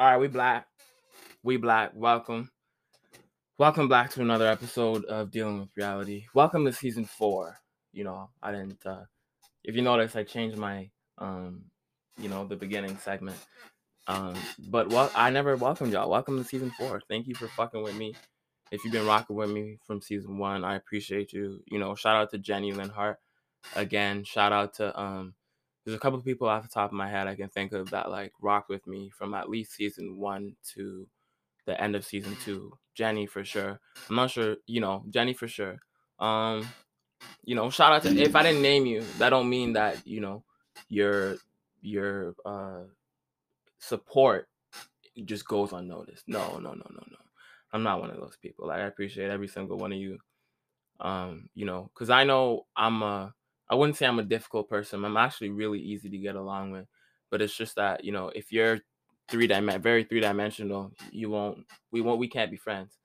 All right, we black. We black. Welcome. Welcome back to another episode of Dealing with Reality. Welcome to season four. You know, I didn't uh if you notice I changed my um, you know, the beginning segment. Um, but well I never welcomed y'all. Welcome to season four. Thank you for fucking with me. If you've been rocking with me from season one, I appreciate you. You know, shout out to Jenny Lynn Hart. Again, shout out to um there's a couple of people off the top of my head I can think of that like rock with me from at least season one to the end of season two. Jenny for sure. I'm not sure, you know, Jenny for sure. Um, you know, shout out to if I didn't name you, that don't mean that, you know, your your uh support just goes unnoticed. No, no, no, no, no. I'm not one of those people. Like I appreciate every single one of you. Um, you know, because I know I'm a I wouldn't say I'm a difficult person. I'm actually really easy to get along with. But it's just that, you know, if you're three dimensional, very three dimensional, you won't, we won't, we can't be friends.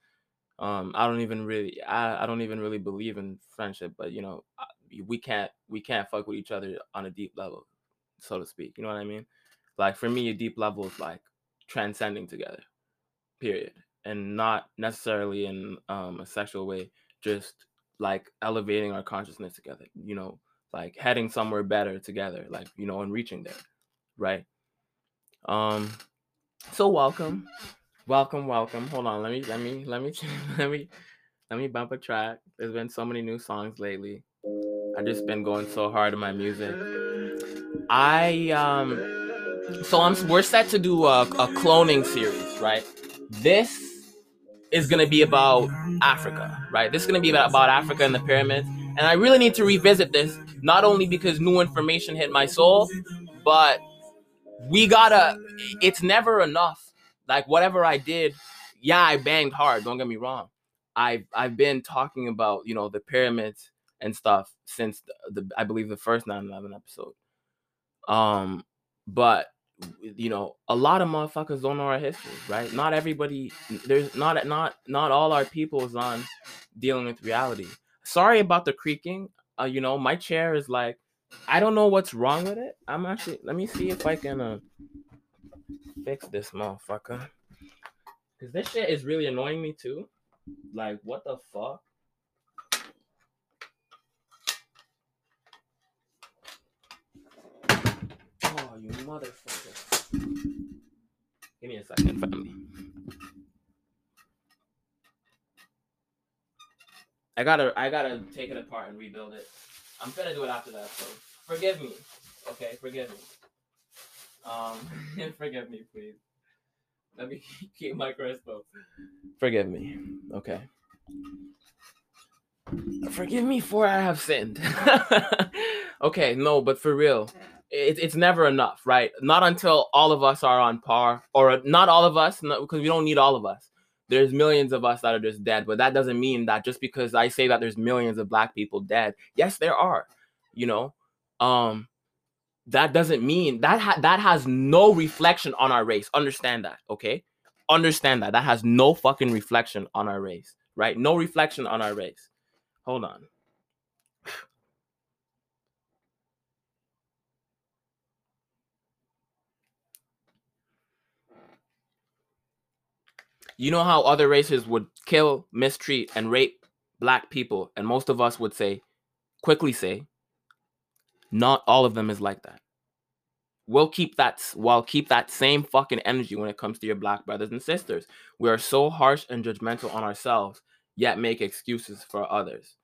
Um, I don't even really, I, I don't even really believe in friendship, but you know, we can't, we can't fuck with each other on a deep level, so to speak. You know what I mean? Like for me, a deep level is like transcending together, period, and not necessarily in um, a sexual way, just like elevating our consciousness together. You know, like heading somewhere better together, like you know, and reaching there, right? Um, so welcome, welcome, welcome. Hold on, let me, let me, let me, let me, let me bump a track. There's been so many new songs lately. I just been going so hard in my music. I um, so I'm we're set to do a, a cloning series, right? This is gonna be about Africa, right? This is gonna be about, about Africa and the pyramids. And I really need to revisit this, not only because new information hit my soul, but we gotta, it's never enough. Like, whatever I did, yeah, I banged hard, don't get me wrong. I've, I've been talking about, you know, the pyramids and stuff since the, the I believe the first 9/11 episode. Um, but you know, a lot of motherfuckers don't know our history, right? Not everybody, there's not not not all our people is on dealing with reality sorry about the creaking. Uh, you know, my chair is like, I don't know what's wrong with it. I'm actually, let me see if I can uh, fix this motherfucker. Cause this shit is really annoying me too. Like, what the fuck? Oh, you motherfucker. Give me a second, family. I gotta I gotta take it apart and rebuild it. I'm gonna do it after that, so forgive me. Okay, forgive me. Um forgive me, please. Let me keep my crystal. Forgive me. Okay. Forgive me for I have sinned. okay, no, but for real, it, it's never enough, right? Not until all of us are on par, or not all of us, because we don't need all of us there's millions of us that are just dead but that doesn't mean that just because i say that there's millions of black people dead yes there are you know? Um that doesn't mean that ha- that has no reflection on our race. Understand that okay? Understand that. That has no fucking reflection on our race right? No reflection on our race. Hold on You know how other races would kill, mistreat, and rape black people, and most of us would say, quickly say, not all of them is like that. We'll keep that well, keep that same fucking energy when it comes to your black brothers and sisters. We are so harsh and judgmental on ourselves, yet make excuses for others.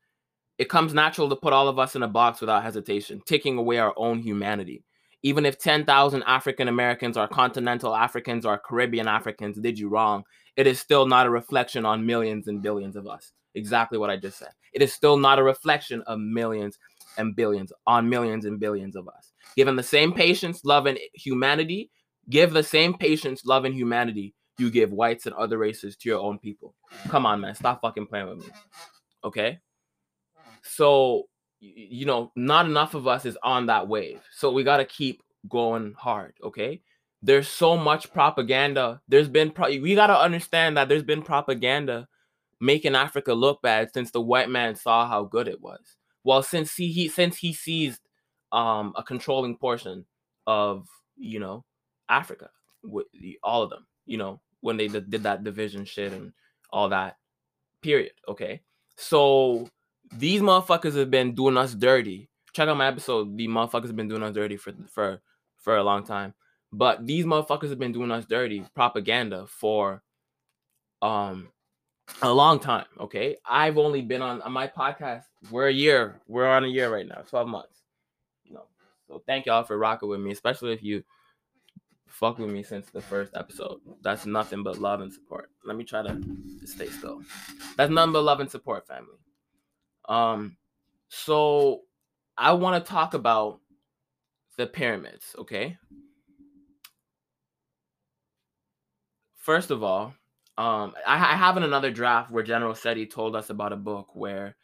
It comes natural to put all of us in a box without hesitation, taking away our own humanity. Even if 10,000 African Americans or continental Africans or Caribbean Africans did you wrong, it is still not a reflection on millions and billions of us. Exactly what I just said. It is still not a reflection of millions and billions on millions and billions of us. Given the same patience, love, and humanity, give the same patience, love, and humanity you give whites and other races to your own people. Come on, man. Stop fucking playing with me. Okay? So, you know, not enough of us is on that wave. So we got to keep going hard. Okay? There's so much propaganda. There's been we got to understand that there's been propaganda making Africa look bad since the white man saw how good it was. Well, since he, he since he seized um a controlling portion of, you know, Africa. with all of them. You know, when they did that division shit and all that. Period. Okay. So these motherfuckers have been doing us dirty. Check out my episode. The motherfuckers have been doing us dirty for for for a long time. But these motherfuckers have been doing us dirty propaganda for um a long time. Okay. I've only been on, on my podcast. We're a year. We're on a year right now, 12 months. You know. So thank y'all for rocking with me, especially if you fuck with me since the first episode. That's nothing but love and support. Let me try to stay still. That's nothing but love and support, family. Um, so I want to talk about the pyramids, okay? First of all, um, I, I have in another draft where General Seti told us about a book where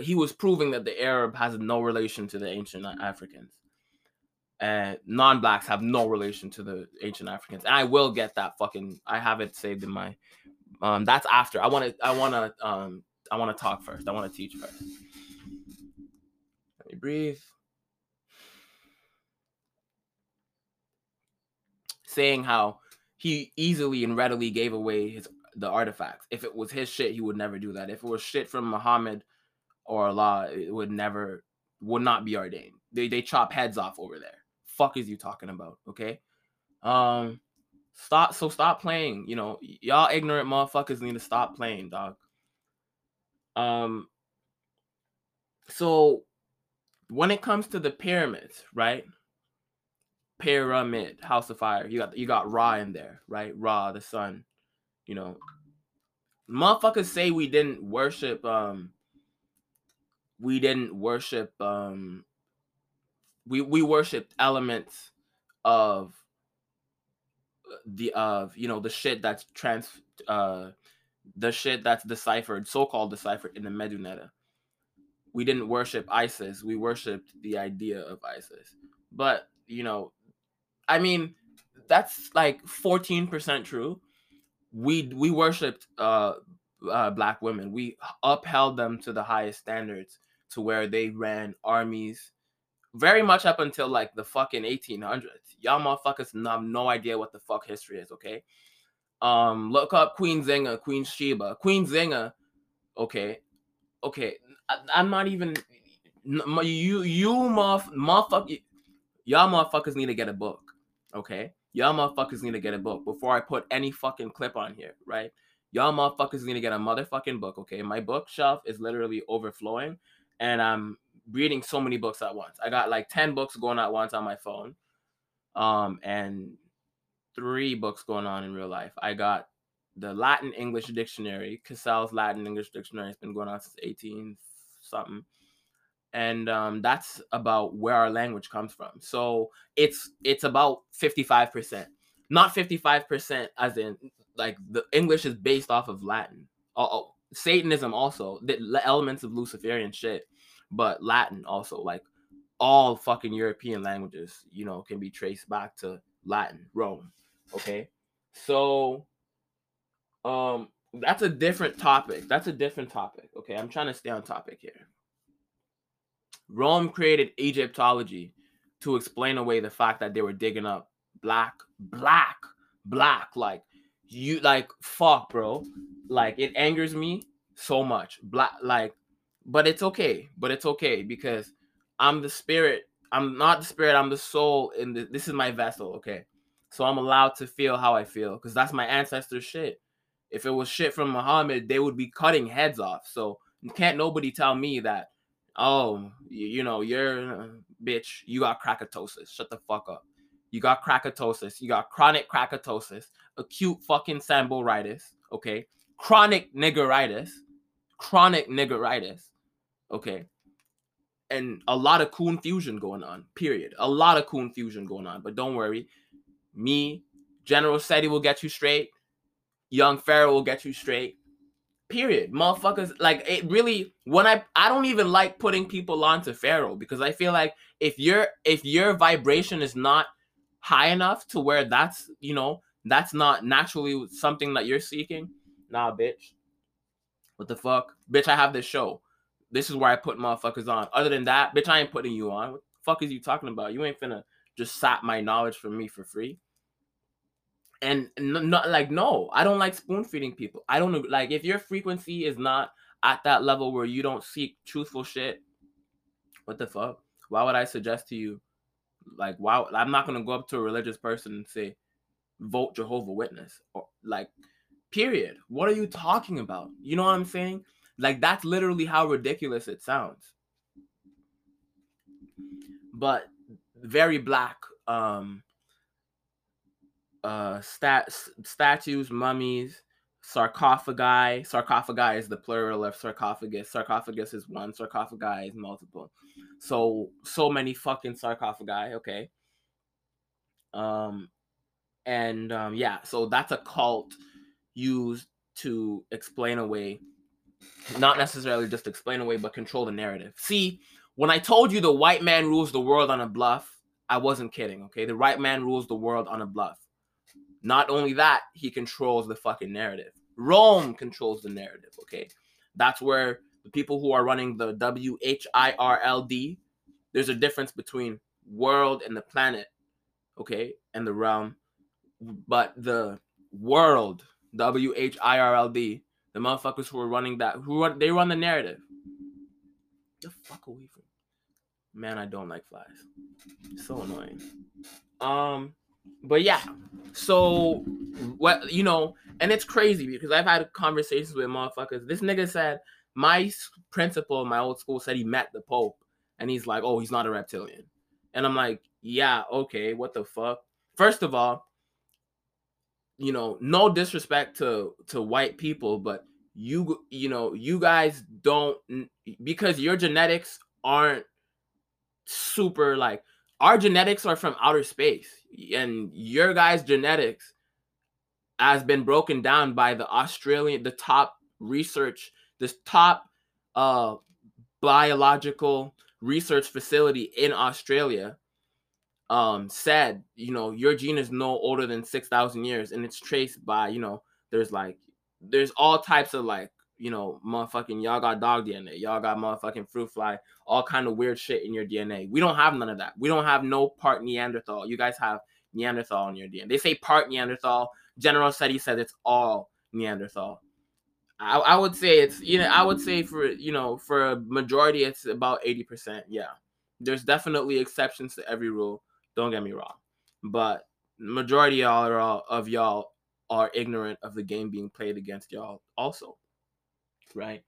he was proving that the Arab has no relation to the ancient Africans and non-blacks have no relation to the ancient Africans. And I will get that fucking. I have it saved in my. Um, that's after. I want to. I want to. Um, I want to talk first. I want to teach first. Let me breathe. Saying how he easily and readily gave away his the artifacts. If it was his shit, he would never do that. If it was shit from Muhammad or Allah, it would never would not be ordained. They they chop heads off over there fuck is you talking about? Okay. Um stop so stop playing. You know, y'all ignorant motherfuckers need to stop playing, dog. Um so when it comes to the pyramids, right? Pyramid, House of Fire. You got you got Ra in there, right? Ra, the sun. You know, motherfuckers say we didn't worship um we didn't worship um we we worshipped elements of the of you know the shit that's trans uh the shit that's deciphered so-called deciphered in the Medu Neter we didn't worship isis we worshiped the idea of isis but you know i mean that's like 14% true we we worshipped uh, uh black women we upheld them to the highest standards to where they ran armies very much up until like the fucking 1800s. Y'all motherfuckers have no idea what the fuck history is, okay? Um, look up Queen Zinga, Queen Sheba, Queen Zinga. Okay, okay. I, am not even you. You motherfucker. Y'all motherfuckers need to get a book, okay? Y'all motherfuckers need to get a book before I put any fucking clip on here, right? Y'all motherfuckers need to get a motherfucking book, okay? My bookshelf is literally overflowing, and I'm reading so many books at once. I got like 10 books going at once on my phone. Um, and three books going on in real life. I got the Latin English dictionary, Cassell's Latin English dictionary. It's been going on since 18 something. And um, that's about where our language comes from. So it's it's about 55%. Not 55% as in like the English is based off of Latin. Oh, Satanism also, the elements of Luciferian shit but Latin also like all fucking European languages, you know, can be traced back to Latin, Rome. Okay. So um that's a different topic. That's a different topic. Okay. I'm trying to stay on topic here. Rome created Egyptology to explain away the fact that they were digging up black, black, black. Like you like fuck, bro. Like it angers me so much. Black like but it's okay. But it's okay because I'm the spirit. I'm not the spirit. I'm the soul. And this is my vessel. Okay. So I'm allowed to feel how I feel because that's my ancestors' shit. If it was shit from Muhammad, they would be cutting heads off. So can't nobody tell me that, oh, you, you know, you're uh, bitch, you got crackatosis. Shut the fuck up. You got crackatosis. You got chronic crackatosis, acute fucking samboritis, okay? Chronic niggeritis, chronic niggeritis, Okay. And a lot of coon fusion going on, period. A lot of coon fusion going on. But don't worry. Me, General Seti will get you straight. Young Pharaoh will get you straight. Period. Motherfuckers, like it really when I I don't even like putting people onto Pharaoh because I feel like if your if your vibration is not high enough to where that's you know that's not naturally something that you're seeking, nah, bitch. What the fuck? Bitch, I have this show. This is where I put motherfuckers on. Other than that, bitch, I ain't putting you on. What the fuck is you talking about? You ain't finna just sap my knowledge from me for free. And not like no, I don't like spoon feeding people. I don't like if your frequency is not at that level where you don't seek truthful shit. What the fuck? Why would I suggest to you? Like, why? I'm not gonna go up to a religious person and say, vote Jehovah Witness or like, period. What are you talking about? You know what I'm saying? Like that's literally how ridiculous it sounds. But very black um uh stat statues, mummies, sarcophagi. Sarcophagi is the plural of sarcophagus. Sarcophagus is one, sarcophagi is multiple. So so many fucking sarcophagi, okay. Um and um yeah, so that's a cult used to explain away not necessarily just explain away, but control the narrative. See, when I told you the white man rules the world on a bluff, I wasn't kidding. Okay, the white man rules the world on a bluff. Not only that, he controls the fucking narrative. Rome controls the narrative. Okay, that's where the people who are running the W H I R L D. There's a difference between world and the planet. Okay, and the realm, but the world W H I R L D the motherfuckers who are running that, who run, they run the narrative. The fuck away from. Man, I don't like flies. So annoying. Um, but yeah. So what you know, and it's crazy because I've had conversations with motherfuckers. This nigga said my principal in my old school said he met the Pope, and he's like, oh, he's not a reptilian. And I'm like, yeah, okay, what the fuck? First of all, you know, no disrespect to to white people, but you you know, you guys don't because your genetics aren't super like our genetics are from outer space and your guys genetics has been broken down by the Australian the top research this top uh biological research facility in Australia um said you know your gene is no older than 6000 years and it's traced by you know there's like there's all types of like you know motherfucking y'all got dog dna y'all got motherfucking fruit fly all kind of weird shit in your dna we don't have none of that. We don't have no part neanderthal. You guys have neanderthal in your dna they say part neanderthal. General Seti said it's all neanderthal. I, I would say it's you know i would say for you know for a majority it's about 80% yeah. There's definitely exceptions to every rule. Don't get me wrong, but majority of y'all are of y'all are ignorant of the game being played against y'all also, right?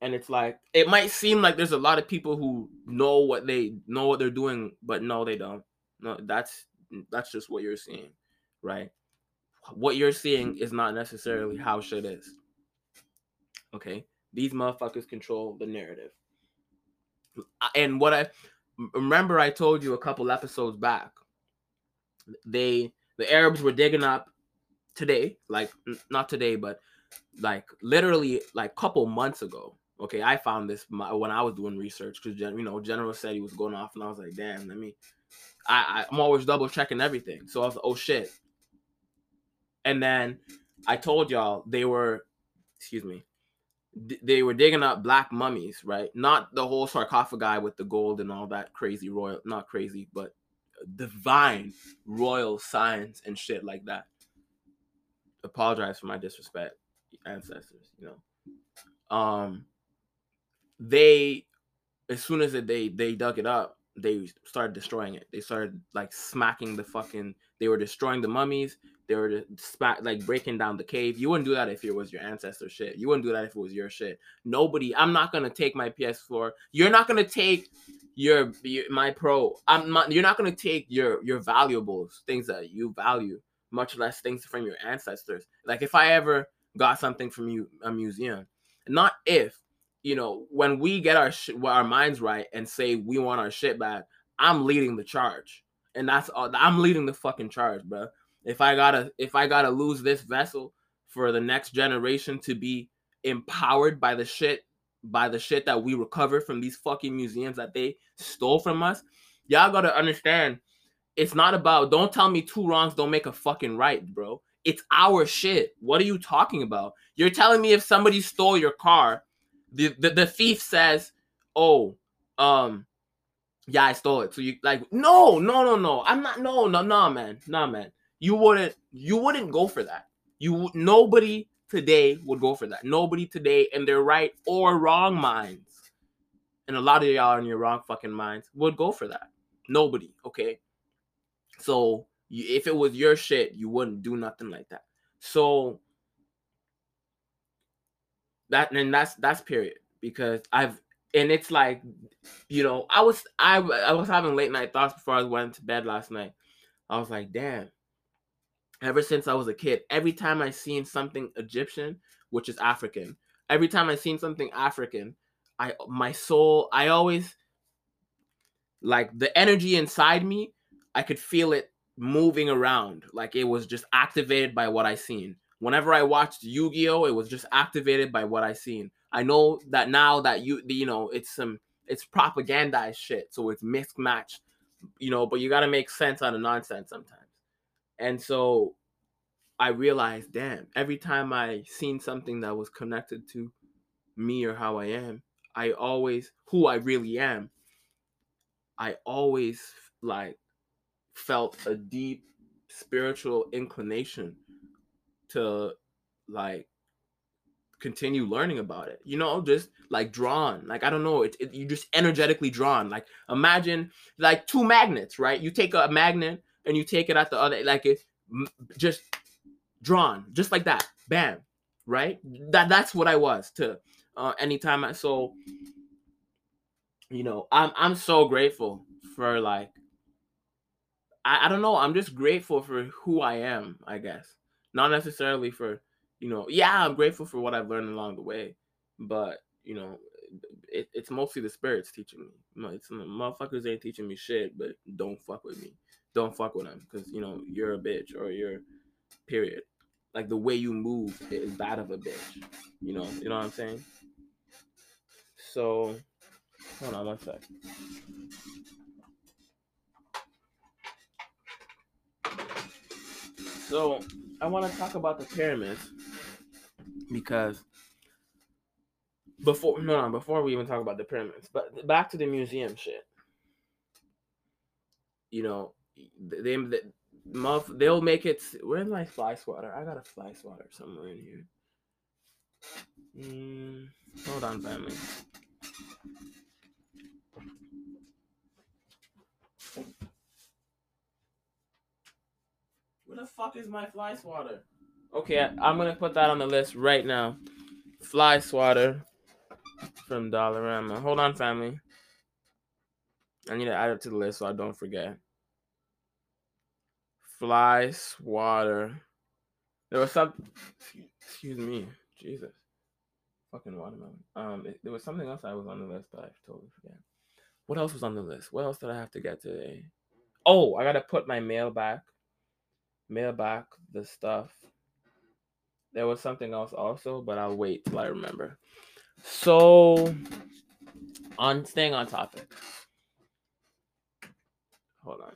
And it's like it might seem like there's a lot of people who know what they know what they're doing, but no, they don't. No, that's that's just what you're seeing, right? What you're seeing is not necessarily how shit is. Okay, these motherfuckers control the narrative. And what I remember I told you a couple episodes back. They the Arabs were digging up today, like not today, but like literally like couple months ago. Okay, I found this when I was doing research because you know General said he was going off, and I was like, damn, let me. I, I'm always double checking everything, so I was like, oh shit. And then I told y'all they were, excuse me, they were digging up black mummies, right? Not the whole sarcophagi with the gold and all that crazy royal, not crazy, but divine royal signs and shit like that. Apologize for my disrespect, ancestors. You know, um, they as soon as they they dug it up, they started destroying it. They started like smacking the fucking. They were destroying the mummies. They were spat like breaking down the cave. You wouldn't do that if it was your ancestor shit. You wouldn't do that if it was your shit. Nobody. I'm not gonna take my PS4. You're not gonna take your, your my pro. I'm not. You're not gonna take your your valuables, things that you value, much less things from your ancestors. Like if I ever got something from you a museum, not if you know when we get our sh- our minds right and say we want our shit back. I'm leading the charge, and that's all. I'm leading the fucking charge, bro. If I gotta if I gotta lose this vessel for the next generation to be empowered by the shit by the shit that we recover from these fucking museums that they stole from us, y'all gotta understand it's not about don't tell me two wrongs don't make a fucking right, bro. It's our shit. What are you talking about? You're telling me if somebody stole your car, the, the, the thief says, Oh, um, yeah, I stole it. So you like, no, no, no, no. I'm not no, no, no, man. No, man You wouldn't you wouldn't go for that. You nobody today would go for that. Nobody today in their right or wrong minds, and a lot of y'all in your wrong fucking minds would go for that. Nobody, okay? So if it was your shit, you wouldn't do nothing like that. So that and that's that's period because I've and it's like you know I was I I was having late night thoughts before I went to bed last night. I was like, damn. Ever since I was a kid, every time I seen something Egyptian, which is African, every time I seen something African, I my soul I always like the energy inside me, I could feel it moving around like it was just activated by what I seen. Whenever I watched Yu-Gi-Oh, it was just activated by what I seen. I know that now that you you know it's some it's propagandized shit, so it's mixed match, you know. But you got to make sense out of nonsense sometimes. And so I realized, damn, every time I seen something that was connected to me or how I am, I always who I really am. I always like felt a deep spiritual inclination to like continue learning about it you know just like drawn like i don't know it, it, you just energetically drawn like imagine like two magnets right? You take a magnet and you take it at the other like it just drawn just like that bam right? That that's what i was to uh anytime i so you know i'm i'm so grateful for like I, I don't know i'm just grateful for who i am i guess. Not necessarily for you know yeah i'm grateful for what i've learned along the way but you know it, it's mostly the spirits teaching me. It's motherfuckers ain't teaching me shit but don't fuck with me. Don't fuck with them because you know you're a bitch or you're period. Like the way you move is that of a bitch you know you know what i'm saying? So hold on one sec so I want to talk about the pyramids because before no, no before we even talk about the pyramids, but back to the museum shit. You know, they, they they'll make it. Where's my fly swatter? I got a fly swatter somewhere in here. Mm, hold on, family. The fuck is my fly swatter? Okay, I'm gonna put that on the list right now. Fly swatter from Dollarama. Hold on, family. I need to add it to the list so I don't forget. Fly swatter. There was some. Excuse me, Jesus. Fucking watermelon. Um, it, there was something else I was on the list, but I totally forget. What else was on the list? What else did I have to get today? Oh, I gotta put my mail back mail back the stuff. There was something else also, but I'll wait till I remember. So, on staying on topic. Hold on.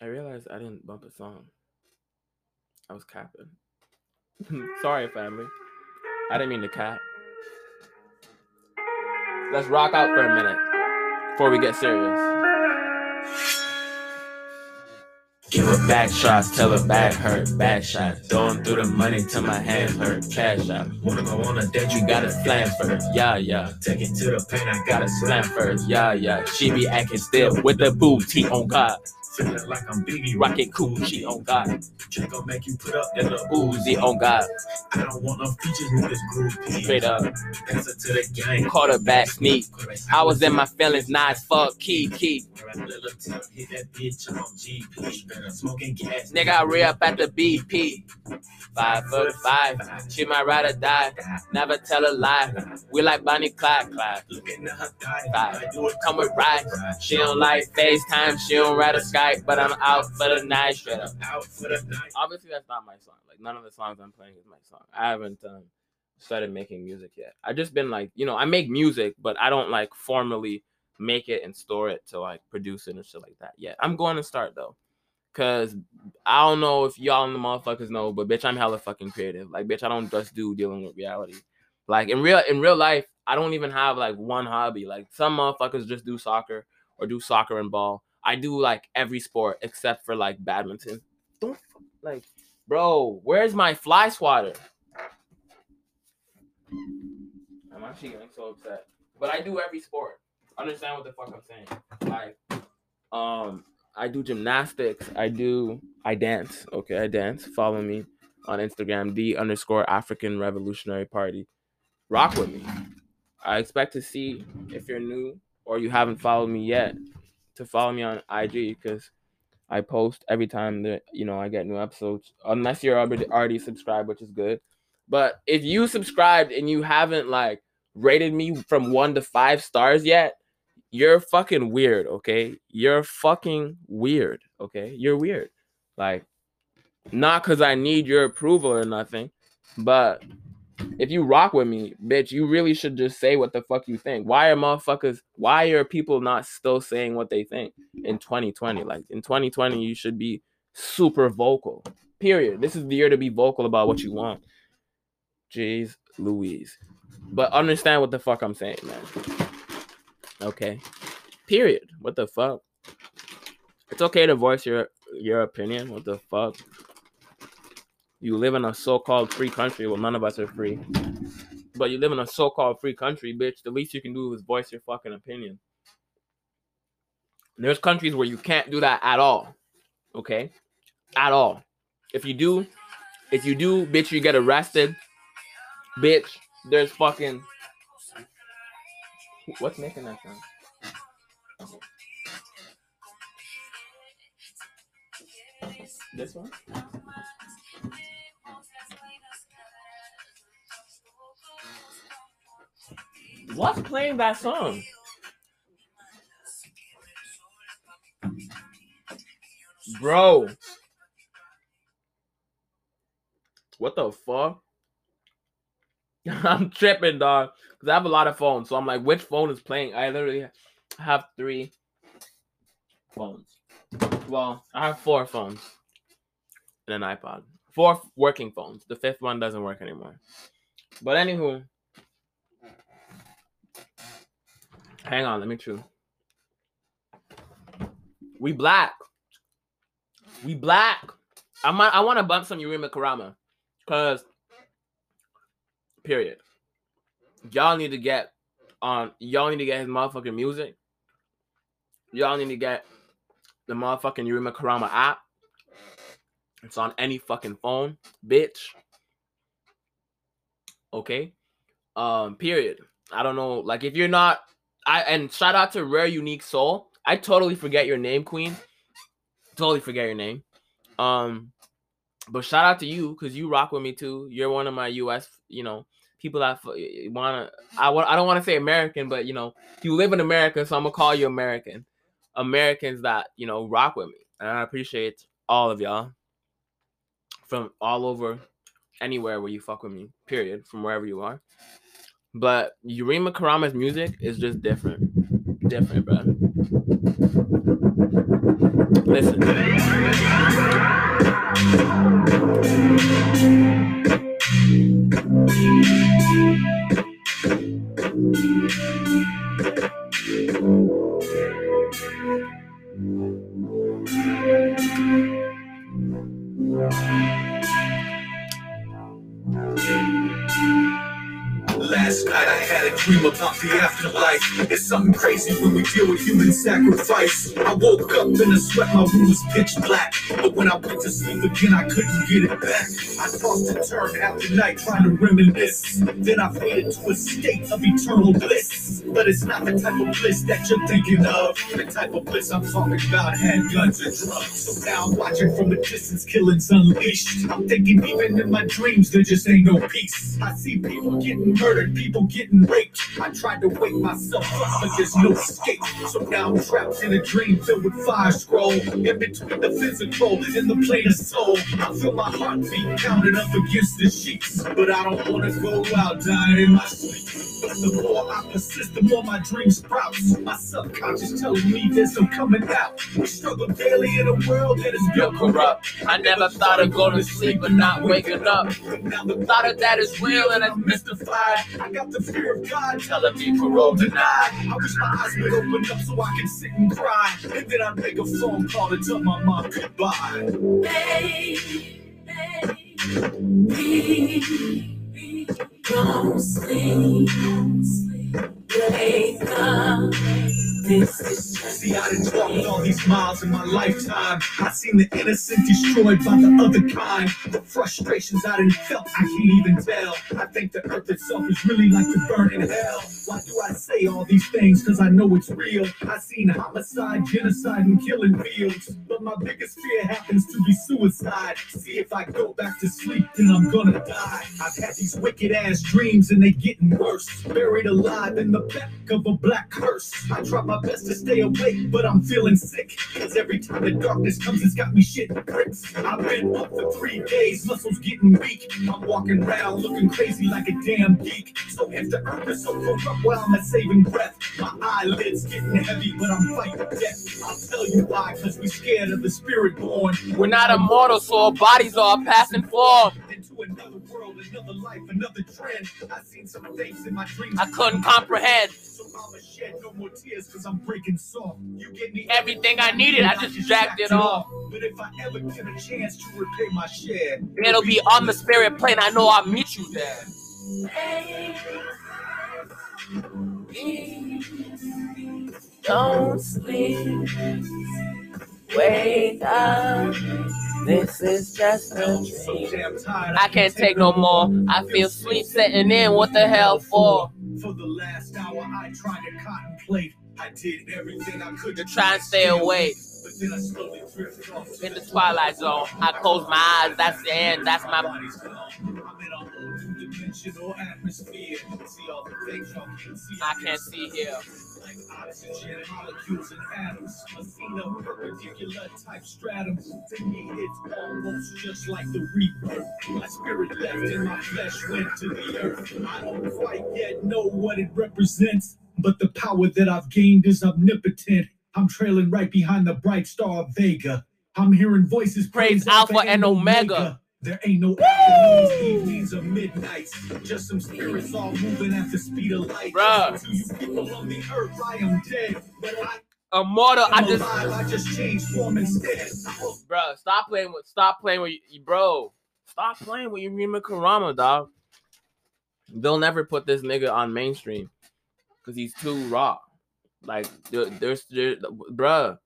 I realized I didn't bump a song. I was capping. Sorry, family. I didn't mean to cap. Let's rock out for a minute before we get serious. Give her back shots, tell her back hurt, back shot. Throwing through the money till my hand hurt, cash out. Wanna go on a date, you gotta slam first, yeah, yeah. Take it to the pain, I gotta slam first, yeah, yeah. She be acting still with the booty on God. Feeling like I'm Biggie, rocking Coochie on God. Check gon' make you put up in the Uzi on oh God. I don't want no features, niggas groupie. Straight up. It to the game. Quarterback sneak. I was in my feelings, nice fuck, key, key. Nigga, I re up at the BP. Five foot five, she might ride or die. Never tell a lie. We like Bonnie Clyde, Clyde. Five. Come with ride. She don't like FaceTime, she don't ride a Skype night, but I'm out for the night. Straight up. Out for the night. Obviously, that's not my song. Like none of the songs I'm playing is my song. I haven't um, started making music yet. I just been like, you know, I make music, but I don't like formally make it and store it to like produce it and shit like that yet. I'm going to start though. Cause I don't know if y'all and the motherfuckers know, but bitch, I'm hella fucking creative. Like, bitch, I don't just do dealing with reality. Like in real in real life, I don't even have like one hobby. Like some motherfuckers just do soccer or do soccer and ball. I do like every sport except for like badminton. Don't like, bro. Where's my fly swatter? I'm actually getting so upset. But I do every sport. Understand what the fuck I'm saying? Like, um, I do gymnastics. I do. I dance. Okay, I dance. Follow me on Instagram. The underscore African Revolutionary Party. Rock with me. I expect to see if you're new or you haven't followed me yet to follow me on IG because I post every time that you know I get new episodes. Unless you're already already subscribed, which is good. But if you subscribed and you haven't like rated me from one to five stars yet, you're fucking weird, okay? You're fucking weird, okay? You're weird. Like, not because I need your approval or nothing, but if you rock with me, bitch, you really should just say what the fuck you think. Why are motherfuckers, why are people not still saying what they think in 2020? Like, in 2020, you should be super vocal, period. This is the year to be vocal about what you want. Jeez Louise. But understand what the fuck I'm saying, man. Okay. Period. What the fuck? It's okay to voice your your opinion. What the fuck? You live in a so-called free country. Well, none of us are free. But you live in a so-called free country, bitch. The least you can do is voice your fucking opinion. There's countries where you can't do that at all. Okay? At all. If you do, if you do, bitch, you get arrested. Bitch, there's fucking what's making that sound? This one? What's playing that song? Bro. What the fuck? I'm tripping, dog. Because I have a lot of phones. So I'm like, which phone is playing? I literally have three phones. Well, I have four phones and an iPod. Four working phones. The fifth one doesn't work anymore. But anywho, hang on, let me chew. We black. We black. I might I want to bump some Yurima Karama. Cause Period. Y'all need to get on. Y'all need to get his motherfucking music. Y'all need to get the motherfucking Yurima Karama app. It's on any fucking phone, bitch. Okay. Um. Period. I don't know. Like if you're not, I and shout out to Rare Unique Soul. I totally forget your name, Queen. Totally forget your name. Um. But shout out to you because you rock with me too. You're one of my US, you know, people that want to I want I don't want to say American, but you know, you live in America, so I'm gonna call you American. Americans that you know rock with me, and I appreciate all of y'all from all over, anywhere where you fuck with me. Period, from wherever you are. But Yurima Karama's music is just different, different, bro. Listen. Last night I had a dream about the afterlife. It's something crazy when we deal with human sacrifice. I woke up in a sweat, my room was pitch black. But when I went to sleep again, I couldn't get it back. I tossed and turned after night trying to reminisce. Then I faded to a state of eternal bliss. But it's not the type of bliss that you're thinking of. The type of bliss I'm talking about had guns and drugs. So now I'm watching from a distance, killings unleashed. I'm thinking even in my dreams, there just ain't no peace. I see people getting murdered, people getting raped. I tried to wake myself up, but there's no escape. So now I'm trapped in a dream filled with fire scroll. In between the physical and the plane of soul. I feel my heartbeat pounding up against the sheets. But I don't wanna go out dying in my sleep. But the more I persist, the more my dreams sprouts. My subconscious telling me there's no coming out. We struggle daily in a world that is built corrupt. I never thought of going to sleep and not waking up. Now the Thought of that is real and it's I'm mystified. I got the fear of God telling me parole denied. I wish my eyes would open up so I can sit and cry. And then I'd make a phone call to tell my mom goodbye. Baby, don't sleep. Wake up. See, I done walked all these miles in my lifetime. I seen the innocent destroyed by the other kind. The frustrations I done felt, I can't even tell. I think the earth itself is really like the burning hell. Why do I say all these things? Cause I know it's real. I seen homicide, genocide, and killing fields. But my biggest fear happens to be suicide. See, if I go back to sleep, then I'm gonna die. I've had these wicked ass dreams and they getting worse. Buried alive in the back of a black curse. I try my best to stay awake, but I'm feeling sick. Cause every time the darkness comes, it's got me shitting bricks. I've been up for three days, muscles getting weak. I'm walking around looking crazy like a damn geek. So if the earth is so corrupt while I'm a saving breath, my eyelids getting heavy, but I'm fighting death. I'll tell you why, cause we scared of the spirit born. We're not immortal, so our bodies are a passing form. Into another world, another life, another trend. I seen some things in my dreams. I couldn't comprehend I'ma shed no more tears cause I'm breaking soft. You give me everything I needed. I just jacked it off. But if I ever get a chance to repay my share, It'll be on the spirit plane. I know I'll meet you there. Don't sleep. Wake up. This is just a dream. I can't take no more. I feel sleep setting in. What the hell for? For the last hour, I tried to contemplate. I did everything I could To try and stay awake But then I slowly drifted off in the twilight zone. I close my eyes. That's the end. That's my. body's gone. I'm in a whole new dimensional atmosphere. See all the things y'all can't see. I can't see here. Like oxygen, molecules, and atoms. A of perpendicular type stratum. To me, it's almost just like the rebirth. My spirit left and my flesh went to the earth. I don't quite yet know what it represents, but the power that I've gained is omnipotent. I'm trailing right behind the bright star of Vega. I'm hearing voices Praise Alpha and Omega. There ain't no afternoons, evenings, or midnights. Just some spirits all moving at the speed of light. Bruh. To you people on the earth, I am dead. But I Immortal. I am just. alive, I just changed form instead. Bro, stop playing with. Stop playing with. you- Bro, stop playing with Yurima Karama, dog. They'll never put this nigga on mainstream because he's too raw. Like there, there's, there, bruh,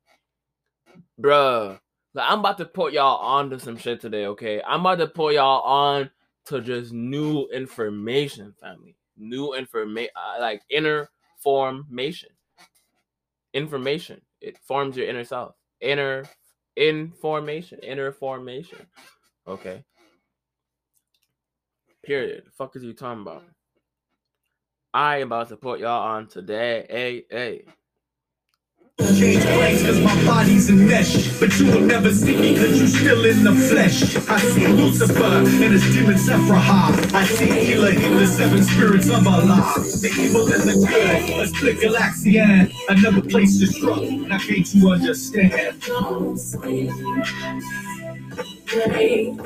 bruh. Like, I'm about to put y'all on to some shit today, okay? I'm about to put y'all on to just new information, family. New information, uh, like inner formation. Information. It forms your inner self. Inner information. Inner formation. Okay. Period. The fuck is you talking about? I am about to put y'all on today. Hey, hey. Change place cause my body's in mesh. But you will never see me cause you still in the flesh. I see Lucifer and his demon Sephirah. I see Hela in the seven spirits of Allah. The evil and the good. A split galaxian. Another place to struck. Now can't you understand?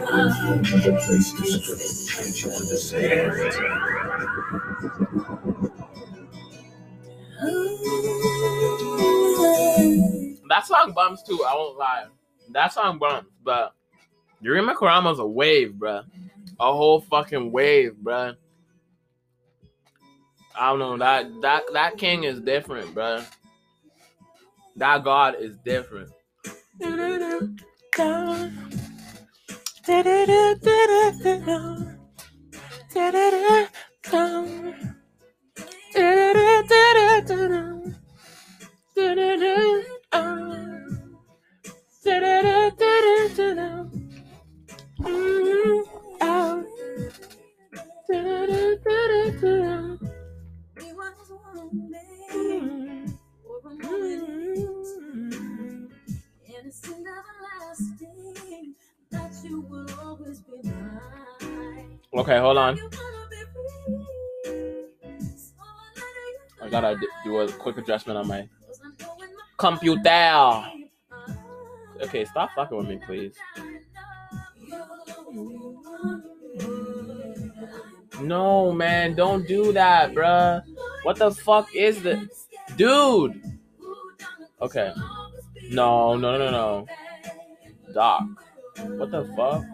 Another place to struck. Can't you understand? Oh. That song bumps too. I won't lie. That song bumps, but Yurima Karama's a wave, bruh. A whole fucking wave, bruh. I don't know. That that that king is different, bruh. That god is different. Okay, hold on. You wanna be free, so I let I gotta do a quick adjustment on my computer. heart Okay, stop fucking with me, please. No, man, don't do that, bruh. What the fuck is this? dude? Okay. No, no, no, no. Doc. What the fuck?